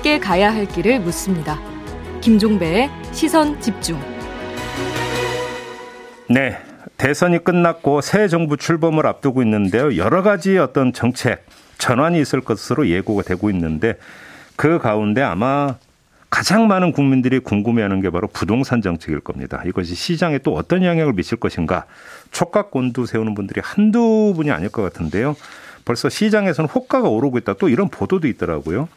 함께 가야 할 길을 묻습니다. 김종배의 시선 집중. 네. 대선이 끝났고 새 정부 출범을 앞두고 있는데요. 여러 가지 어떤 정책 전환이 있을 것으로 예고가 되고 있는데 그 가운데 아마 가장 많은 국민들이 궁금해하는 게 바로 부동산 정책일 겁니다. 이것이 시장에 또 어떤 영향을 미칠 것인가 촉각 곤두 세우는 분들이 한두 분이 아닐 것 같은데요. 벌써 시장에서는 호가가 오르고 있다. 또 이런 보도도 있더라고요.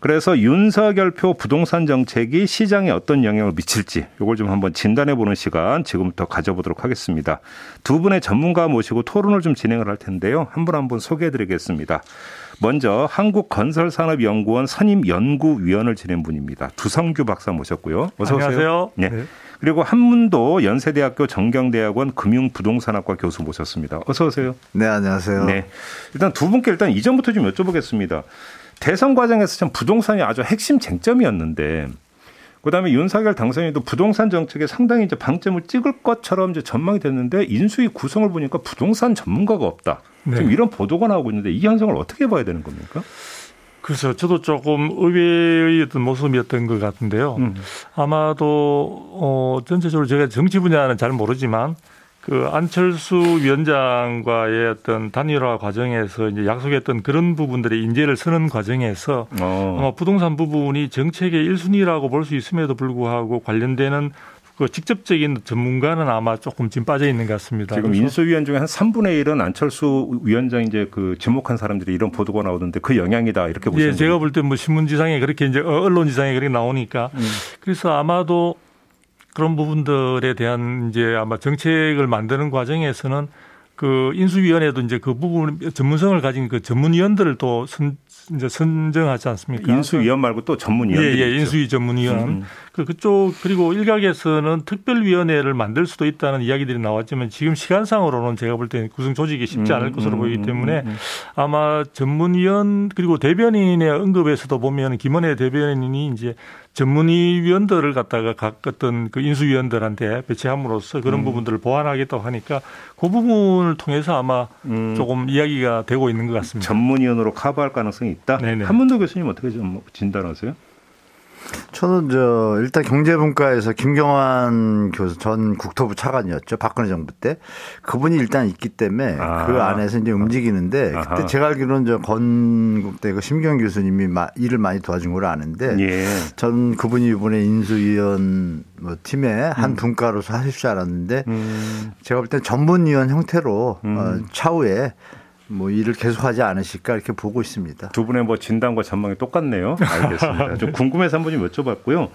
그래서 윤석열표 부동산 정책이 시장에 어떤 영향을 미칠지 이걸 좀 한번 진단해 보는 시간 지금부터 가져보도록 하겠습니다. 두 분의 전문가 모시고 토론을 좀 진행을 할 텐데요. 한 분 한분 소개해 드리겠습니다. 먼저 한국건설산업연구원 선임연구위원을 지낸 분입니다. 두성규 박사 모셨고요. 어서 오세요. 안녕하세요. 네. 네. 그리고 한문도 연세대학교 정경대학원 금융부동산학과 교수 모셨습니다. 어서 오세요. 네, 안녕하세요. 네. 일단 두 분께 일단 이전부터 좀 여쭤보겠습니다. 대선 과정에서 참 부동산이 아주 핵심 쟁점이었는데 그다음에 윤석열 당선인도 부동산 정책에 상당히 이제 방점을 찍을 것처럼 이제 전망이 됐는데 인수위 구성을 보니까 부동산 전문가가 없다. 네. 지금 이런 보도가 나오고 있는데 이 현상을 어떻게 봐야 되는 겁니까? 글쎄요, 저도 조금 의외의 어떤 모습이었던 것 같은데요. 음. 아마도 어 전체적으로 제가 정치 분야는 잘 모르지만 그 안철수 위원장과의 어떤 단일화 과정에서 이제 약속했던 그런 부분들의 인재를 쓰는 과정에서 어. 아마 부동산 부분이 정책의 1순위라고 볼 수 있음에도 불구하고 관련되는 그 직접적인 전문가는 아마 조금 지금 빠져 있는 것 같습니다. 지금 인수위원 중에 한 3분의 1은 안철수 위원장 이제 그 지목한 사람들이 이런 보도가 나오던데 그 영향이다 이렇게 보시는 예, 제가 볼 때 뭐 신문지상에 그렇게 이제 언론지상에 그렇게 나오니까 음. 그래서 아마도 그런 부분들에 대한 이제 아마 정책을 만드는 과정에서는 그 인수위원회도 이제 그 부분 전문성을 가진 그 전문위원들을 또 선, 이제 선정하지 않습니까? 인수위원 말고 또 전문위원. 예, 예, 인수위 전문위원. 음. 그 그쪽 그리고 일각에서는 특별위원회를 만들 수도 있다는 이야기들이 나왔지만 지금 시간상으로는 제가 볼 때는 구성 조직이 쉽지 않을 음, 것으로 음, 보이기 때문에 음, 음, 아마 전문위원 그리고 대변인의 언급에서도 보면 김원혜 대변인이 이제 전문위원들을 갖다가 각 어떤 그 인수위원들한테 배치함으로써 그런 음. 부분들을 보완하겠다고 하니까 그 부분을 통해서 아마 음. 조금 이야기가 되고 있는 것 같습니다. 전문위원으로 커버할 가능성이 있다. 네네. 한문도 교수님 어떻게 좀 진단하세요? 저는 저 일단 경제분과에서 김경환 교수 전 국토부 차관이었죠 박근혜 정부 때 그분이 일단 있기 때문에 아. 그 안에서 이제 움직이는데 아하. 그때 제가 알기로는 저 건국대 그 심경 교수님이 일을 많이 도와준 걸 아는데 예. 전 그분이 이번에 인수위원 뭐 팀의 한 음. 분과로서 하실 줄 알았는데 음. 제가 볼 땐 전문위원 형태로 음. 어, 차후에 뭐 일을 계속하지 않으실까 이렇게 보고 있습니다. 두 분의 뭐 진단과 전망이 똑같네요. 알겠습니다. 좀 궁금해서 한번 좀 여쭤봤고요.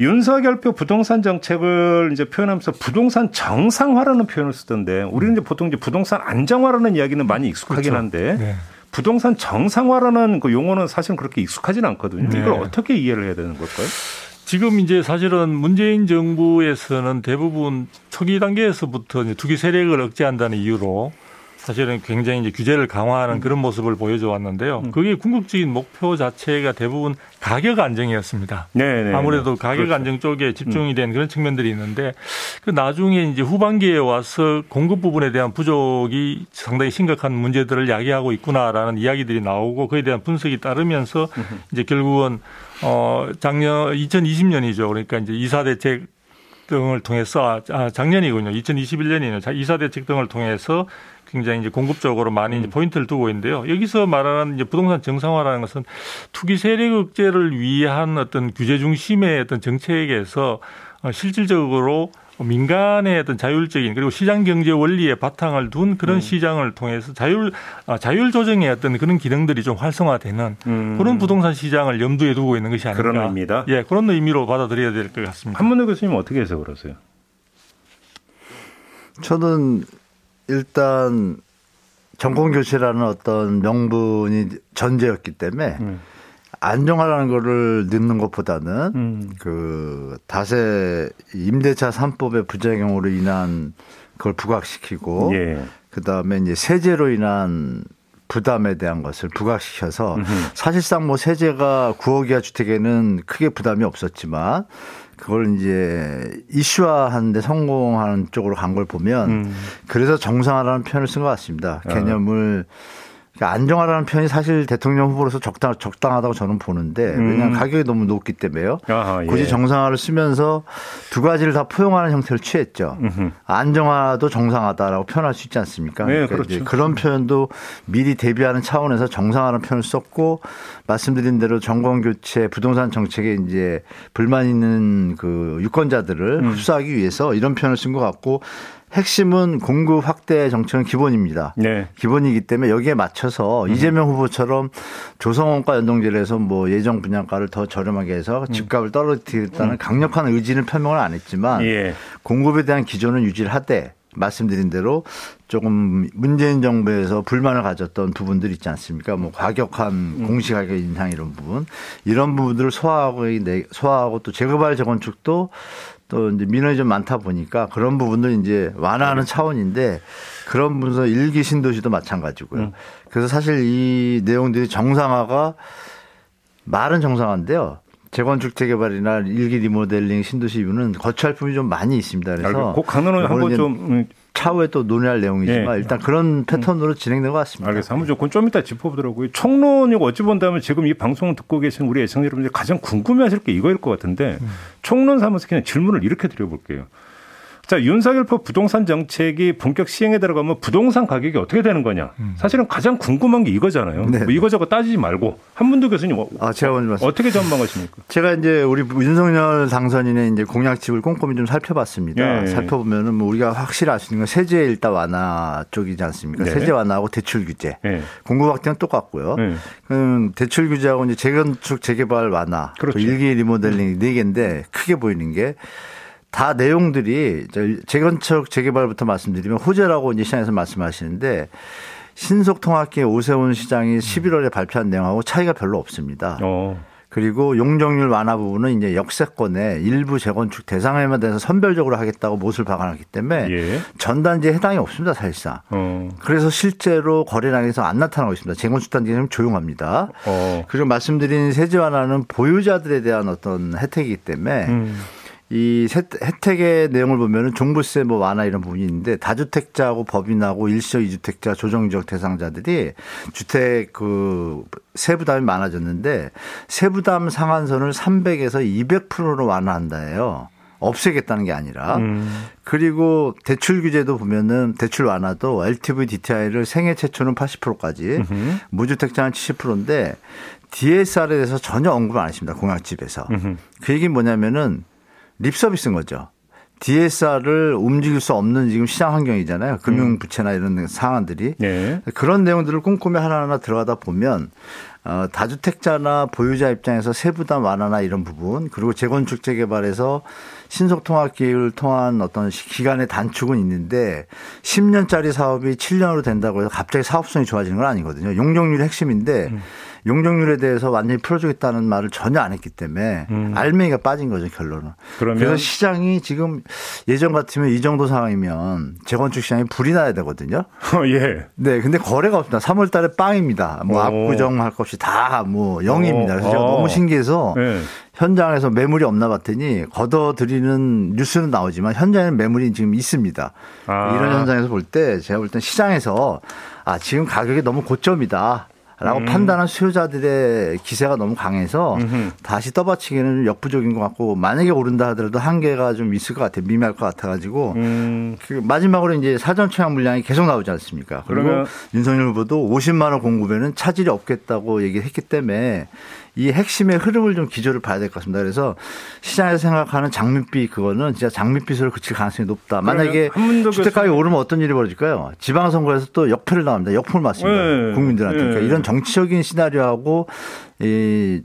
윤석열표 부동산 정책을 이제 표현하면서 부동산 정상화라는 표현을 쓰던데 우리는 이제 보통 이제 부동산 안정화라는 이야기는 많이 익숙하긴 그렇죠. 한데 네. 부동산 정상화라는 그 용어는 사실 그렇게 익숙하지는 않거든요. 네. 이걸 어떻게 이해를 해야 되는 걸까요? 지금 이제 사실은 문재인 정부에서는 대부분 초기 단계에서부터 투기 세력을 억제한다는 이유로 사실은 굉장히 이제 규제를 강화하는 그런 모습을 보여줘 왔는데요. 음. 그게 궁극적인 목표 자체가 대부분 가격 안정이었습니다. 네네. 네, 아무래도 네. 가격 그렇죠. 안정 쪽에 집중이 된 그런 측면들이 있는데 그 나중에 이제 후반기에 와서 공급 부분에 대한 부족이 상당히 심각한 문제들을 야기하고 있구나라는 이야기들이 나오고 그에 대한 분석이 따르면서 이제 결국은 어 작년 2020년이죠. 그러니까 이제 이사 대책 등을 통해서 아 작년이군요. 2021년이네요. 이사 대책 등을 통해서 굉장히 이제 공급적으로 많이 음. 이제 포인트를 두고 있는데요. 여기서 말하는 이제 부동산 정상화라는 것은 투기 세력 억제를 위한 어떤 규제 중심의 어떤 정책에서 어, 실질적으로 민간의 어떤 자율적인 그리고 시장 경제 원리에 바탕을 둔 그런 음. 시장을 통해서 자율 아, 자율 조정의 어떤 그런 기능들이 좀 활성화되는 음. 그런 부동산 시장을 염두에 두고 있는 것이 아닌가. 그런 의미다. 예, 그런 의미로 받아들여야 될 것 같습니다. 한문호 교수님 어떻게 해서 그러세요? 저는 일단 정권 교체라는 어떤 명분이 전제였기 때문에 음. 안정화라는 거를 넣는 것보다는 음. 그 다세 임대차 3법의 부작용으로 인한 그걸 부각시키고 예. 그다음에 이제 세제로 인한 부담에 대한 것을 부각시켜서 음흠. 사실상 뭐 세제가 9억 이하 주택에는 크게 부담이 없었지만 그걸 이제 이슈화하는데 성공하는 쪽으로 간 걸 보면 음. 그래서 정상화라는 표현을 쓴 것 같습니다. 아. 개념을 그러니까 안정화라는 표현이 사실 대통령 후보로서 적당, 적당하다고 저는 보는데 왜냐하면 음. 가격이 너무 높기 때문에요. 아하, 예. 굳이 정상화를 쓰면서 두 가지를 다 포용하는 형태를 취했죠. 음흠. 안정화도 정상화다라고 표현할 수 있지 않습니까? 네, 그러니까 그렇죠. 그런 표현도 미리 대비하는 차원에서 정상화라는 표현을 썼고 말씀드린 대로 정권 교체 부동산 정책에 이제 불만 있는 그 유권자들을 음. 흡수하기 위해서 이런 표현을 쓴 것 같고 핵심은 공급 확대 정책은 기본입니다. 네. 기본이기 때문에 여기에 맞춰서 음. 이재명 후보처럼 조성원가 연동제를 해서 뭐 예정 분양가를 더 저렴하게 해서 음. 집값을 떨어뜨리겠다는 음. 강력한 의지는 표명을 안 했지만 예. 공급에 대한 기조는 유지를 하되 말씀드린 대로 조금 문재인 정부에서 불만을 가졌던 부분들 있지 않습니까? 뭐 과격한 음. 공시 가격 인상 이런 부분 이런 부분들을 소화하고 소화하고 또 재개발 재건축도 또 이제 민원이 좀 많다 보니까 그런 부분들 이제 완화하는 차원인데 그런 부분에서 일기 신도시도 마찬가지고요. 음. 그래서 사실 이 내용들이 정상화가 말은 정상화인데요. 재건축 재개발이나 일기 리모델링 신도시 이유는 거치할 품이 좀 많이 있습니다. 그래서 꼭 강론을 한번 좀 차후에 또 논의할 내용이지만 네. 일단 그런 패턴으로 진행된 것 같습니다. 알겠습니다. 한번 조건 좀 이따 짚어보더라고요. 총론이 어찌 본다면 지금 이 방송을 듣고 계신 우리 애청자 여러분들 가장 궁금해하실 게 이거일 것 같은데 음. 총론 삼아서 그냥 질문을 이렇게 드려볼게요. 자, 윤석열법 부동산 정책이 본격 시행에 들어가면 부동산 가격이 어떻게 되는 거냐. 음. 사실은 가장 궁금한 게 이거잖아요. 네. 뭐 이거저거 따지지 말고 한문도 교수님 어, 아, 제가 먼저 어떻게 전망하십니까? 제가 이제 우리 윤석열 당선인의 이제 공약집을 꼼꼼히 좀 살펴봤습니다. 네. 살펴보면은 뭐 우리가 확실히 알 수 있는 건 세제 일단 완화 쪽이지 않습니까? 네. 세제 완화하고 대출 규제. 네. 공급 확대는 똑같고요. 네. 음, 대출 규제하고 이제 재건축 재개발 완화, 그렇죠. 일기 리모델링 네 개인데 크게 보이는 게 다 내용들이 재건축 재개발부터 말씀드리면 호재라고 이제 시장에서 말씀하시는데 신속통합기 오세훈 시장이 11월에 발표한 내용하고 차이가 별로 없습니다. 어. 그리고 용적률 완화 부분은 이제 역세권의 일부 재건축 대상에만 대해서 선별적으로 하겠다고 못을 박아놨기 때문에 예. 전단지에 해당이 없습니다 사실상. 어. 그래서 실제로 거래량에서 안 나타나고 있습니다. 재건축 단지는 조용합니다. 어. 그리고 말씀드린 세제 완화는 보유자들에 대한 어떤 혜택이기 때문에 음. 이 혜택의 내용을 보면은 종부세 뭐 완화 이런 부분이 있는데 다주택자하고 법인하고 일시적 이주택자 조정적 대상자들이 주택 그 세부담이 많아졌는데 세부담 상한선을 300에서 200%로 완화한다예요. 없애겠다는 게 아니라 음. 그리고 대출 규제도 보면은 대출 완화도 LTV DTI를 생애 최초는 80%까지 음흠. 무주택자는 70%인데 DSR에 대해서 전혀 언급을 안 했습니다 공약집에서 음흠. 그 얘기는 뭐냐면은 립 서비스인 거죠. DSR을 움직일 수 없는 지금 시장 환경이잖아요. 금융 부채나 이런 상황들이. 네. 그런 내용들을 꼼꼼히 하나하나 들어가다 보면 어, 다주택자나 보유자 입장에서 세부담 완화나 이런 부분 그리고 재건축 재개발에서 신속 통합 기획을 통한 어떤 기간의 단축은 있는데 10년짜리 사업이 7년으로 된다고 해서 갑자기 사업성이 좋아지는 건 아니거든요. 용적률이 핵심인데 음. 용적률에 대해서 완전히 풀어주겠다는 말을 전혀 안 했기 때문에 음. 알맹이가 빠진 거죠 결론은. 그러면 그래서 시장이 지금 예전 같으면 이 정도 상황이면 재건축 시장이 불이 나야 되거든요. 어, 예. 네, 근데 거래가 없습니다. 3월달에 빵입니다. 뭐 압구정할 것 없이 다뭐 0입니다. 그래서 제가 너무 신기해서 네. 현장에서 매물이 없나 봤더니 걷어들이는 뉴스는 나오지만 현장에는 매물이 지금 있습니다. 아. 이런 현장에서 볼 때 제가 볼 땐 시장에서 아 지금 가격이 너무 고점이다. 라고 음. 판단한 수요자들의 기세가 너무 강해서 음흠. 다시 떠받치기는 역부족인 것 같고 만약에 오른다 하더라도 한계가 좀 있을 것 같아요. 미미할 것 같아가지고 음. 그 마지막으로 이제 사전 청약 물량이 계속 나오지 않습니까? 그리고 윤석열 후보도 50만 원 공급에는 차질이 없겠다고 얘기했기 때문에 이 핵심의 흐름을 좀 기조를 봐야 될 것 같습니다. 그래서 시장에서 생각하는 장밋빛 그거는 진짜 장밋빛으로 그칠 가능성이 높다. 만약에 주택가격이 오르면 어떤 일이 벌어질까요? 지방선거에서 또 역패를 나옵니다. 역풍을 맞습니다. 네. 국민들한테. 그러니까 네. 이런 정치적인 시나리오하고 이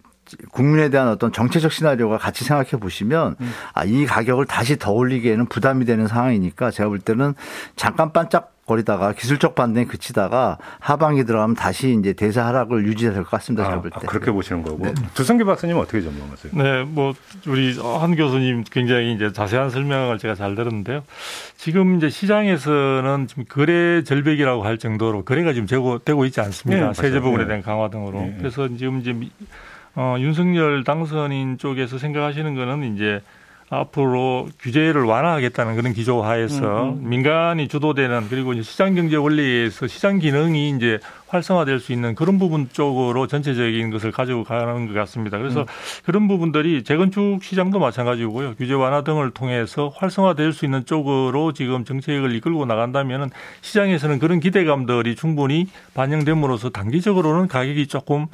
국민에 대한 어떤 정체적 시나리오가 같이 생각해 보시면 음. 아, 이 가격을 다시 더 올리기에는 부담이 되는 상황이니까 제가 볼 때는 잠깐 반짝 거리다가 기술적 반등에 그치다가 하반기 들어가면 다시 이제 대세 하락을 유지해야 될 것 같습니다. 아, 볼 때. 아, 그렇게 보시는 거고. 네. 두성기 박사님 어떻게 전망하세요? 네, 뭐 우리 한 교수님 굉장히 이제 자세한 설명을 제가 잘 들었는데요. 지금 이제 시장에서는 지금 거래 절벽이라고 할 정도로 거래가 지금 되고 있지 않습니다. 네, 세제 부분에 네. 대한 강화 등으로. 네. 그래서 지금 이제 어, 윤석열 당선인 쪽에서 생각하시는 거는 이제 앞으로 규제를 완화하겠다는 그런 기조 하에서 음, 음. 민간이 주도되는 그리고 이제 시장 경제 원리에서 시장 기능이 이제 활성화될 수 있는 그런 부분 쪽으로 전체적인 것을 가지고 가는 것 같습니다. 그래서 음. 그런 부분들이 재건축 시장도 마찬가지고요. 규제 완화 등을 통해서 활성화될 수 있는 쪽으로 지금 정책을 이끌고 나간다면은 시장에서는 그런 기대감들이 충분히 반영됨으로써 단기적으로는 가격이 조금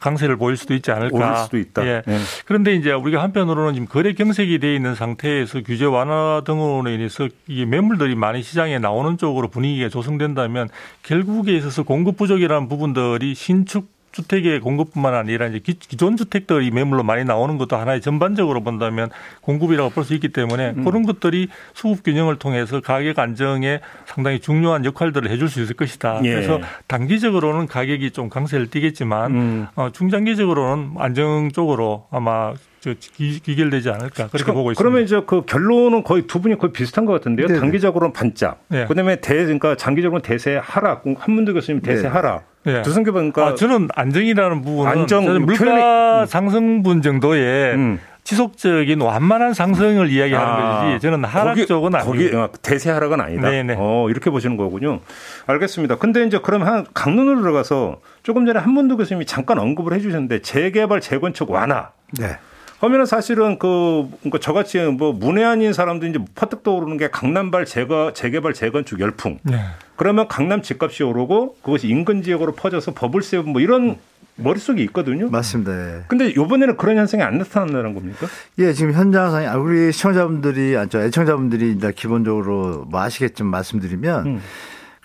강세를 보일 수도 있지 않을까. 오를 수도 있다. 예. 네. 그런데 이제 우리가 한편으로는 지금 거래 경색이 돼 있는 상태에서 규제 완화 등으로 인해서 이게 매물들이 많이 시장에 나오는 쪽으로 분위기가 조성된다면 결국에 있어서 공급 부족이라는 부분들이 신축 주택의 공급뿐만 아니라 이제 기존 주택들이 매물로 많이 나오는 것도 하나의 전반적으로 본다면 공급이라고 볼 수 있기 때문에 음. 그런 것들이 수급 균형을 통해서 가격 안정에 상당히 중요한 역할들을 해줄 수 있을 것이다. 예. 그래서 단기적으로는 가격이 좀 강세를 띠겠지만 음. 어, 중장기적으로는 안정 쪽으로 아마 저 기결되지 않을까 그렇게 그, 보고 있습니다. 그러면 이제 그 결론은 거의 두 분이 거의 비슷한 것 같은데요. 네네. 단기적으로는 반짝. 네. 그다음에 대 그러니까 장기적으로는 대세 하락. 한문도 교수님 대세 네. 하락. 네. 두성교 보니까 아, 저는 안정이라는 부분은 안정 물가 표현이, 음. 상승분 정도의 음. 지속적인 완만한 상승을 이야기하는 아, 것이지 저는 하락 거기, 쪽은 아니고 어, 대세 하락은 아니다. 네네. 어, 이렇게 보시는 거군요. 알겠습니다. 근데 이제 그럼 한 강론으로 들어가서 조금 전에 한문도 교수님이 잠깐 언급을 해주셨는데 재개발 재건축 완화. 네. 하면은 사실은 그, 그러니까 저같이 뭐 문외한인 사람도 이제 퍼뜩 떠오르는 게 강남발 재거, 재개발 재건축 열풍. 네. 그러면 강남 집값이 오르고 그것이 인근 지역으로 퍼져서 버블세 뭐 이런 머릿속에 있거든요. 맞습니다. 예. 근데 이번에는 그런 현상이 안 나타난다는 겁니까? 예, 지금 현장상에 아, 우리 시청자분들이, 아, 저 애청자분들이 기본적으로 뭐 아시겠지만 말씀드리면 음.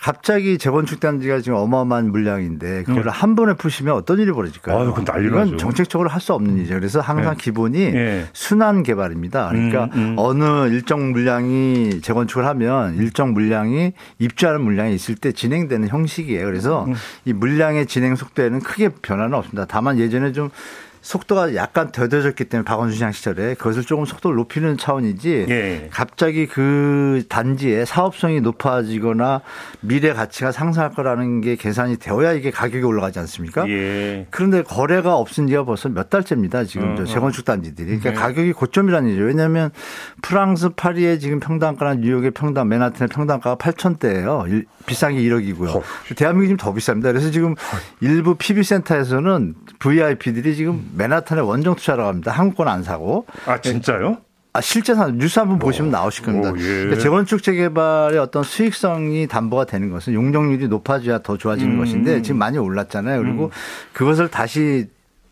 갑자기 재건축 단지가 지금 어마어마한 물량인데 그거를 음. 한 번에 푸시면 어떤 일이 벌어질까요? 아유, 이건 정책적으로 할 수 없는 일이죠. 그래서 항상 네. 기본이 네. 순환 개발입니다. 그러니까 음, 음. 어느 일정 물량이 재건축을 하면 일정 물량이 입주하는 물량이 있을 때 진행되는 형식이에요. 그래서 음. 이 물량의 진행 속도에는 크게 변화는 없습니다. 다만 예전에 좀 속도가 약간 더뎌졌기 때문에 박원순 시장 시절에 그것을 조금 속도를 높이는 차원이지 예. 갑자기 그 단지의 사업성이 높아지거나 미래 가치가 상승할 거라는 게 계산이 되어야 이게 가격이 올라가지 않습니까? 예. 그런데 거래가 없은 지가 벌써 몇 달째입니다. 지금 어, 어. 재건축 단지들이. 그러니까 네. 가격이 고점이라는 얘기죠. 왜냐하면 프랑스 파리의 지금 평당가나 뉴욕의 평당, 맨하튼의 평당가가 8천대예요. 비싼 게 1억이고요. 어. 대한민국이 지금 더 비쌉니다. 그래서 지금 일부 PB센터에서는 VIP들이 지금 맨하탄에 원정 투자를 합니다. 항공권 안 사고. 아 진짜요? 아, 실제 산 뉴스 한번 보시면 나오실 겁니다. 오, 예. 그러니까 재건축 재개발의 어떤 수익성이 담보가 되는 것은 용적률이 높아져야 더 좋아지는 음. 것인데 지금 많이 올랐잖아요. 그리고 음. 그것을 다시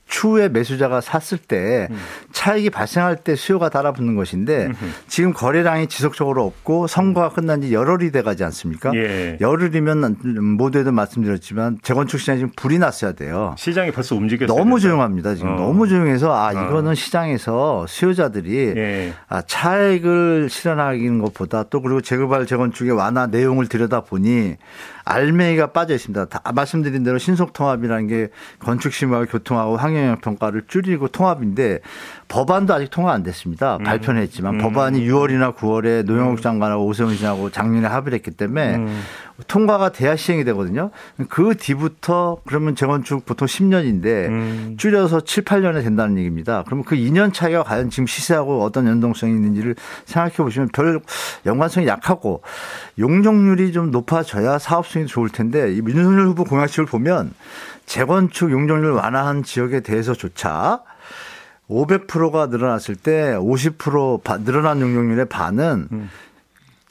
추후에 매수자가 샀을 때 음. 차익이 발생할 때 수요가 달아붙는 것인데 지금 거래량이 지속적으로 없고 선거가 끝난 지 열흘이 돼 가지 않습니까? 예. 열흘이면 모두에도 말씀드렸지만 재건축 시장이 지금 불이 났어야 돼요. 시장이 벌써 움직였어요. 너무 조용합니다. 지금 어. 너무 조용해서 아 어. 이거는 어. 시장에서 수요자들이 예. 아, 차익을 실현하는 것보다 또 그리고 재개발 재건축의 완화 내용을 들여다 보니 알맹이가 빠져 있습니다. 다 말씀드린 대로 신속통합이라는 게 건축심하고 교통하고 환경영향 평가를 줄이고 통합인데 법안도 아직 통과 안 됐습니다. 음. 발표는 했지만 음. 법안이 6월이나 9월에 노영욱 음. 장관하고 오세훈 씨하고 작년에 합의를 했기 때문에 음. 통과가 돼야 시행이 되거든요. 그 뒤부터 그러면 재건축 보통 10년인데 음. 줄여서 7, 8년에 된다는 얘기입니다. 그러면 그 2년 차이가 과연 지금 시세하고 어떤 연동성이 있는지를 생각해 보시면 별 연관성이 약하고 용적률이 좀 높아져야 사업성이 좋을 텐데 이 민준열 후보 공약식을 보면 재건축 용적률 완화한 지역에 대해서조차 500%가 늘어났을 때 50% 늘어난 용적률의 반은 음.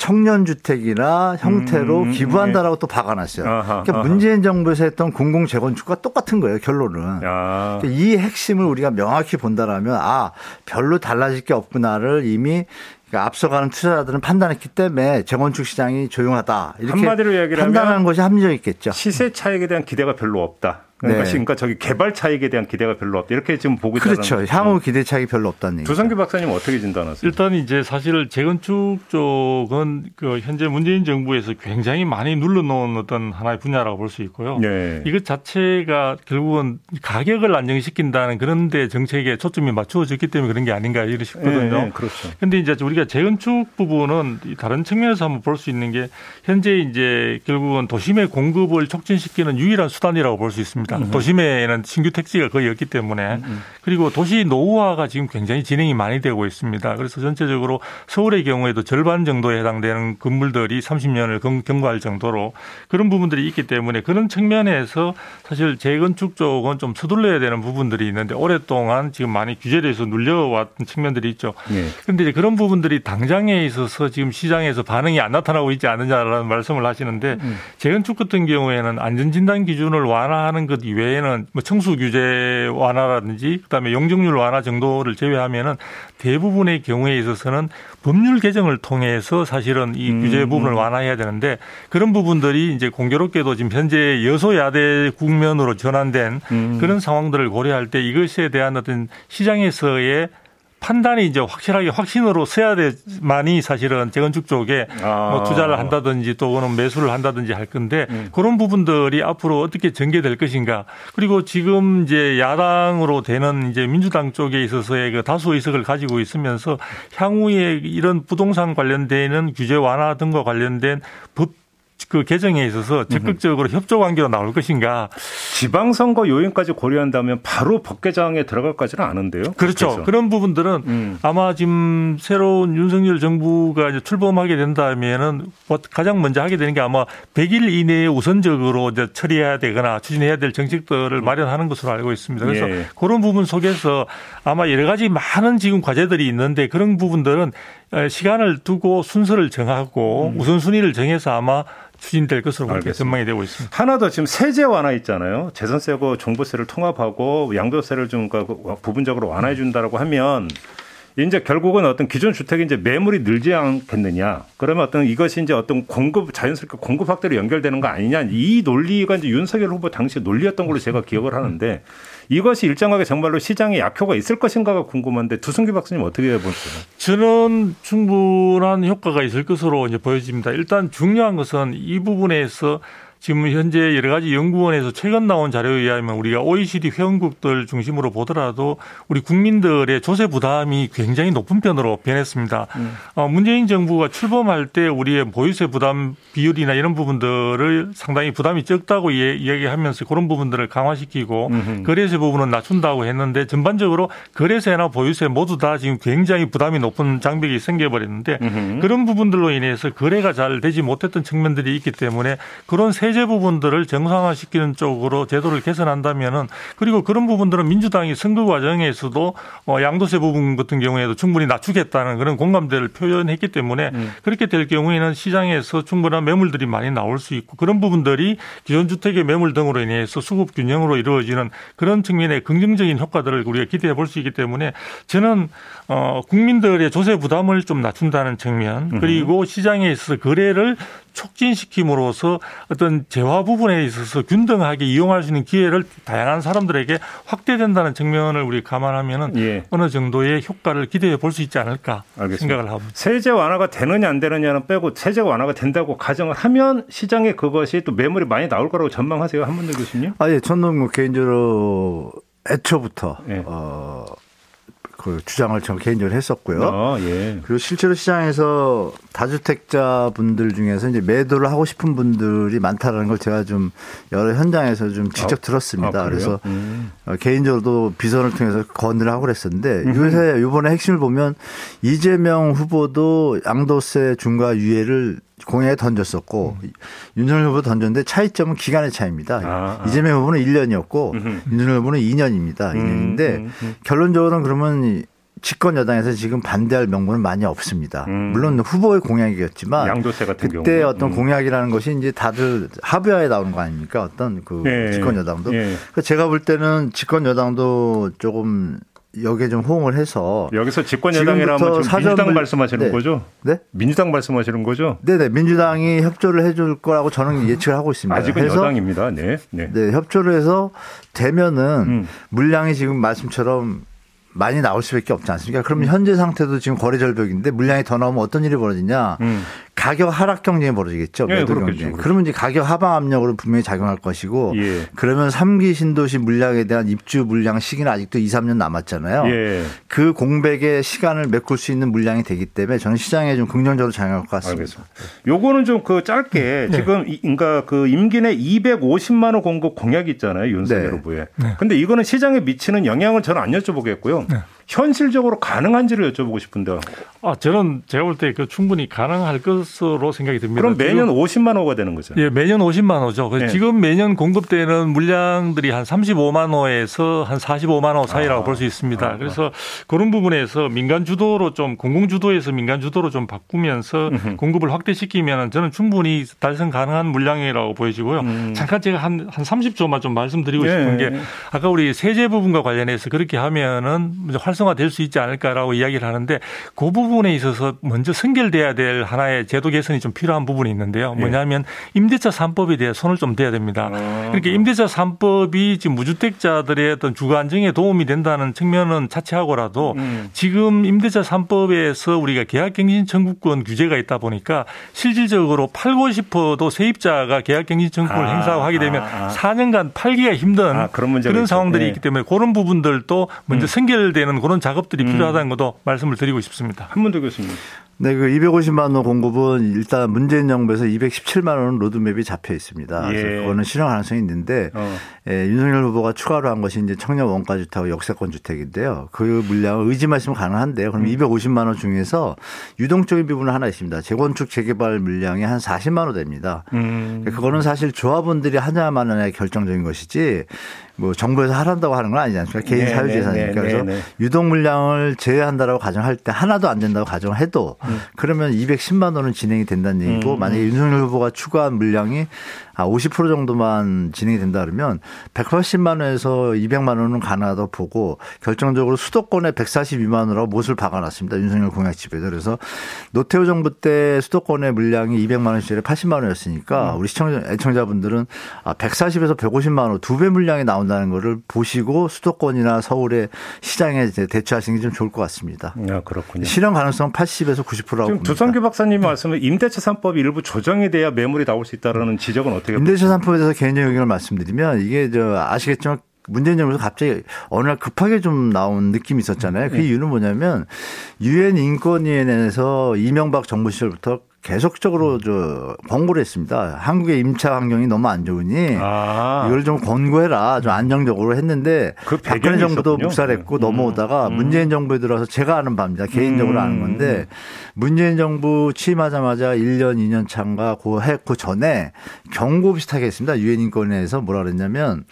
청년 주택이나 형태로 음, 기부한다라고 네. 또 박아놨어요. 아하, 그러니까 아하. 문재인 정부에서 했던 공공 재건축과 똑같은 거예요, 결론은. 그러니까 이 핵심을 우리가 명확히 본다라면 아 별로 달라질 게 없구나를 이미 그러니까 앞서가는 투자자들은 판단했기 때문에 재건축 시장이 조용하다 이렇게 한마디로 판단하는 것이 합리적 있겠죠. 시세 차익에 대한 기대가 별로 없다. 그러니까, 네. 그러니까 저기 개발 차익에 대한 기대가 별로 없다. 이렇게 지금 보고 있다는 그렇죠. 거죠. 향후 기대 차익이 별로 없다는 얘기. 조상규 박사님 어떻게 진단하세요? 일단 이제 사실 재건축 쪽은 그 현재 문재인 정부에서 굉장히 많이 눌러놓은 어떤 하나의 분야라고 볼 수 있고요. 네. 이것 자체가 결국은 가격을 안정시킨다는 그런 데 정책에 초점이 맞추어졌기 때문에 그런 게 아닌가 이렇게 싶거든요. 네, 네, 그렇죠. 근데 이제 우리가 재건축 부분은 다른 측면에서 한번 볼 수 있는 게 현재 이제 결국은 도심의 공급을 촉진시키는 유일한 수단이라고 볼 수 있습니다. 있습니다. 음. 도심에는 신규 택지가 거의 없기 때문에 음, 음. 그리고 도시 노후화가 지금 굉장히 진행이 많이 되고 있습니다. 그래서 전체적으로 서울의 경우에도 절반 정도에 해당되는 건물들이 30년을 경과할 정도로 그런 부분들이 있기 때문에 그런 측면에서 사실 재건축 쪽은 좀 서둘러야 되는 부분들이 있는데 오랫동안 지금 많이 규제돼서 눌려왔던 측면들이 있죠. 그런데 네. 이제 그런 부분들이 당장에 있어서 지금 시장에서 반응이 안 나타나고 있지 않느냐라는 말씀을 하시는데 음. 재건축 같은 경우에는 안전진단 기준을 완화하는 것 이외에는 뭐 청수 규제 완화라든지 그다음에 용적률 완화 정도를 제외하면은 대부분의 경우에 있어서는 법률 개정을 통해서 사실은 이 음. 규제 부분을 완화해야 되는데 그런 부분들이 이제 공교롭게도 지금 현재 여소야대 국면으로 전환된 음. 그런 상황들을 고려할 때 이것에 대한 어떤 시장에서의 판단이 이제 확실하게 확신으로 서야 돼많이 사실은 재건축 쪽에 아. 뭐 투자를 한다든지 또는 매수를 한다든지 할 건데 음. 그런 부분들이 앞으로 어떻게 전개될 것인가 그리고 지금 이제 야당으로 되는 이제 민주당 쪽에 있어서의 그 다수 의석을 가지고 있으면서 향후에 이런 부동산 관련되는 규제 완화 등과 관련된 법 그 개정에 있어서 적극적으로 협조 관계로 나올 것인가. 지방선거 요인까지 고려한다면 바로 법 개정에 들어갈까지는 않은데요. 그렇죠. 그래서. 그런 부분들은 음. 아마 지금 새로운 윤석열 정부가 이제 출범하게 된다면은 뭐 가장 먼저 하게 되는 게 아마 100일 이내에 우선적으로 이제 처리해야 되거나 추진해야 될 정책들을 음. 마련하는 것으로 알고 있습니다. 그래서 예. 그런 부분 속에서 아마 여러 가지 많은 지금 과제들이 있는데 그런 부분들은 시간을 두고 순서를 정하고 음. 우선순위를 정해서 아마 추진될 것으로 그렇게 전망이 되고 있습니다. 하나 더 지금 세제 완화 있잖아요. 재산세고 종부세를 통합하고 양도세를 좀그 부분적으로 완화해 준다라고 하면 이제 결국은 어떤 기존 주택이 이제 매물이 늘지 않겠느냐. 그러면 어떤 이것이 이제 어떤 공급 자연스럽게 공급 확대로 연결되는 거 아니냐. 이 논리가 이제 윤석열 후보 당시 논리였던 걸로 제가 기억을 하는데 이것이 일정하게 정말로 시장에 약효가 있을 것인가가 궁금한데 두승기 박사님 어떻게 보세요? 저는 충분한 효과가 있을 것으로 이제 보여집니다. 일단 중요한 것은 이 부분에서 지금 현재 여러 가지 연구원에서 최근 나온 자료에 의하면 우리가 OECD 회원국들 중심으로 보더라도 우리 국민들의 조세 부담이 굉장히 높은 편으로 변했습니다. 음. 어, 문재인 정부가 출범할 때 우리의 보유세 부담 비율이나 이런 부분들을 상당히 부담이 적다고 이야기하면서 그런 부분들을 강화시키고 음흠. 거래세 부분은 낮춘다고 했는데 전반적으로 거래세나 보유세 모두 다 지금 굉장히 부담이 높은 장벽이 생겨버렸는데 음흠. 그런 부분들로 인해서 거래가 잘 되지 못했던 측면들이 있기 때문에 그런 세 세제 부분들을 정상화시키는 쪽으로 제도를 개선한다면은 그리고 그런 부분들은 민주당이 선거 과정에서도 어 양도세 부분 같은 경우에도 충분히 낮추겠다는 그런 공감대를 표현했기 때문에 음. 그렇게 될 경우에는 시장에서 충분한 매물들이 많이 나올 수 있고 그런 부분들이 기존 주택의 매물 등으로 인해서 수급 균형으로 이루어지는 그런 측면의 긍정적인 효과들을 우리가 기대해 볼 수 있기 때문에 저는 어 국민들의 조세 부담을 좀 낮춘다는 측면 그리고 시장에 있어서 거래를 촉진시킴으로써 어떤 재화 부분에 있어서 균등하게 이용할 수 있는 기회를 다양한 사람들에게 확대된다는 측면을 우리 감안하면은 예. 어느 정도의 효과를 기대해 볼 수 있지 않을까 알겠습니다. 생각을 하고 세제 완화가 되느냐 안 되느냐는 빼고 세제 완화가 된다고 가정을 하면 시장에 그것이 또 매물이 많이 나올 거라고 전망하세요 한문들 교수님? 아 예, 저는 뭐 개인적으로 애초부터 예. 어. 그 주장을 저 개인적으로 했었고요. 아, 예. 그리고 실제로 시장에서 다주택자 분들 중에서 이제 매도를 하고 싶은 분들이 많다라는 걸 제가 좀 여러 현장에서 좀 직접 아, 들었습니다. 아, 그래서 음. 어, 개인적으로도 비선을 통해서 건의를 하고 그랬었는데 음. 요새 이번에 핵심을 보면 이재명 후보도 양도세 중과 유예를 공약에 던졌었고 음. 윤석열 후보 던졌는데 차이점은 기간의 차이입니다. 아, 아. 이재명 후보는 1년이었고 음. 윤석열 후보는 2년입니다. 2년인데 음, 음, 결론적으로는 그러면 집권 여당에서 지금 반대할 명분은 많이 없습니다. 음. 물론 후보의 공약이었지만 양도세 같은 그때 경우. 어떤 음. 공약이라는 것이 이제 다들 합의하에 나오는 거 아닙니까? 어떤 그 예. 집권 여당도. 예. 제가 볼 때는 집권 여당도 조금 여기에 좀 호응을 해서 여기서 집권 여당이라면 민주당 말씀하시는 네. 거죠? 네? 민주당 말씀하시는 거죠? 네, 네. 민주당이 협조를 해줄 거라고 저는 예측을 하고 있습니다. 아직은 여당입니다. 네. 네. 네. 협조를 해서 되면은 음. 물량이 지금 말씀처럼 많이 나올 수밖에 없지 않습니까? 그러면 음. 현재 상태도 지금 거래 절벽인데 물량이 더 나오면 어떤 일이 벌어지냐? 음. 가격 하락 경쟁이 벌어지겠죠. 예, 매도 경쟁. 그렇죠. 그러면 이제 가격 하방 압력으로 분명히 작용할 것이고 예. 그러면 3기 신도시 물량에 대한 입주 물량 시기는 아직도 2, 3년 남았잖아요. 예. 그 공백의 시간을 메꿀 수 있는 물량이 되기 때문에 저는 시장에 좀 긍정적으로 작용할 것 같습니다. 알겠습니다. 요거는 좀 그 짧게 지금 이- 그러니까 그 임기 내 250만 원 공급 공약이 있잖아요 윤석열 네. 후보에. 근데 이거는 시장에 미치는 영향을 저는 안 여쭤보겠고요. 현실적으로 가능한지를 여쭤보고 싶은데요. 아, 저는 제가 볼 때 그 충분히 가능할 것으로 생각이 듭니다. 그럼 매년 지금- 50만 호가 되는 거죠. 예, 매년 50만 호죠. 네. 지금 매년 공급되는 물량들이 한 35만 호에서 한 45만 호 사이라고 아. 볼수 있습니다. 아. 그래서 그런 부분에서 민간 주도로 좀 공공 주도에서 민간 주도로 좀 바꾸면서 음흠. 공급을 확대시키면 저는 충분히 달성 가능한 물량이라고 보여지고요. 음. 잠깐 제가 한, 한 30초만 좀 말씀드리고 예. 싶은 게 아까 우리 세제 부분과 관련해서 그렇게 하면은 이제 활성화될 수 있지 않을까라고 이야기를 하는데 그 부분에 있어서 먼저 선결돼야 될 하나의 제도 개선이 좀 필요한 부분이 있는데요. 예. 뭐냐면 임대차 3법에 대해 손을 좀 대야 됩니다. 아. 그러니까 임대차 3법이 지금 무주택자들의 어떤 주거 안정에 도움이 된다는 측면은 차치하고라도 음. 지금 임대차 3법에서 우리가 계약갱신 청구권 규제가 있다 보니까 실질적으로 팔고 싶어도 세입자가 계약갱신 청구권을 아, 행사하게 되면 아, 아. 4년간 팔기가 힘든 아, 그런 그런. 상황들이 네. 있기 때문에 그런 부분들도 먼저 음. 선결되는 그런 작업들이 필요하다는 것도 말씀을 드리고 싶습니다. 한문도 교수님. 네, 그 250만 호 공급은 일단 문재인 정부에서 217만 호 로드맵이 잡혀 있습니다. 예. 그래서 그거는 실현 가능성이 있는데 어. 예, 윤석열 후보가 추가로 한 것이 이제 청년 원가 주택하고 역세권 주택인데요. 그 물량을 의지하시면 가능한데요. 그럼 250만 호 중에서 유동적인 부분은 하나 있습니다. 재건축 재개발 물량이 한 40만 호 됩니다. 음. 그거는 사실 조합원들이 하냐마냐의 결정적인 것이지 뭐 정부에서 하란다고 하는 건 아니지 않습니까? 개인 네, 사유 재산이니까 네, 네, 그래서 네, 네. 유동 물량을 제외한다라고 가정할 때 하나도 안 된다고 가정해도 음. 그러면 210만 호는 진행이 된다는 얘기고 만약에 윤석열 후보가 추가한 물량이 아, 50% 정도만 진행이 된다 그러면 180만 원에서 200만 원은 가능하다고 보고 결정적으로 수도권에 142만 원으로 못을 박아놨습니다. 윤석열 공약집에서. 그래서 노태우 정부 때 수도권의 물량이 200만 원짜리 80만 원이었으니까 우리 시청자, 애청자분들은 아, 140에서 150만 원 두 배 물량이 나온다는 거를 보시고 수도권이나 서울의 시장에 대처하시는 게 좀 좋을 것 같습니다. 아, 그렇군요. 실현 가능성 80에서 90%라고 지금. 두성규 박사님 말씀은 임대차 3법이 일부 조정이 돼야 매물이 나올 수 있다라는 지적은 어떻게 임대차 3법에 대해서 개인적인 의견을 말씀드리면 이게 저 아시겠지만 문재인 정부에서 갑자기 어느 날 급하게 좀 나온 느낌이 있었잖아요. 그 이유는 뭐냐면 유엔 인권위원회에서 이명박 정부 시절부터 계속적으로 저 권고를 했습니다. 한국의 임차 환경이 너무 안 좋으니 아. 이걸 좀 권고해라. 좀 안정적으로 했는데 그 박근혜 정부도 있었군요. 묵살했고 음. 넘어오다가 음. 문재인 정부에 들어서 제가 아는 바입니다. 개인적으로 음. 아는 건데 문재인 정부 취임하자마자 1년 2년 차인가 그해그 전에 경고 비슷하게 했습니다. 유엔 인권회에서 뭐라 그랬냐면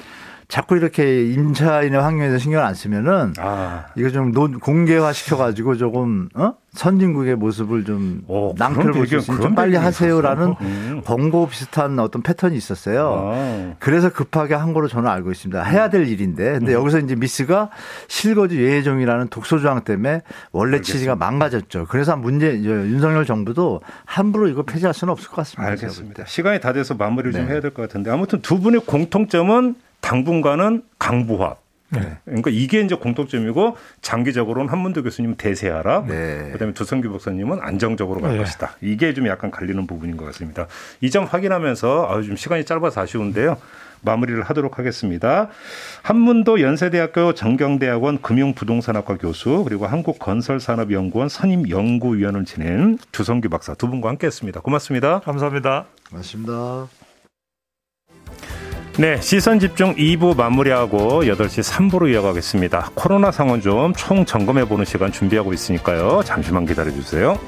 자꾸 이렇게 임차인의 환경에서 신경 안 쓰면은 아. 이거 좀 논- 공개화 시켜가지고 조금 어? 선진국의 모습을 좀 오, 낭패를 그런 볼수 배경, 있으니 그런 좀 빨리 하세요라는? 음. 권고 비슷한 어떤 패턴이 있었어요. 아. 그래서 급하게 한 거로 저는 알고 있습니다. 해야 될 일인데. 음. 근데 여기서 이제 미스가 실거주 예외종이라는 독소조항 때문에 원래 취지가 망가졌죠. 그래서 문제, 윤석열 정부도 함부로 이거 폐지할 수는 없을 것 같습니다. 알겠습니다. 시간이 다 돼서 마무리를 좀 네. 해야 될 것 같은데 아무튼 두 분의 공통점은 당분간은 강부화. 네. 그러니까 이게 이제 공통점이고 장기적으로는 한문도 교수님은 대세하라. 네. 그다음에 두성규 박사님은 안정적으로 갈 네. 것이다. 이게 좀 약간 갈리는 부분인 것 같습니다. 이 점 확인하면서 아유 좀 시간이 짧아서 아쉬운데요. 마무리를 하도록 하겠습니다. 한문도 연세대학교 정경대학원 금융부동산학과 교수 그리고 한국건설산업연구원 선임 연구위원을 지낸 두성규 박사 두 분과 함께했습니다. 고맙습니다. 감사합니다. 맞습니다. 네, 시선 집중 2부 마무리하고 8시 3부로 이어가겠습니다. 코로나 상황 좀 총 점검해 보는 시간 준비하고 있으니까요. 잠시만 기다려 주세요.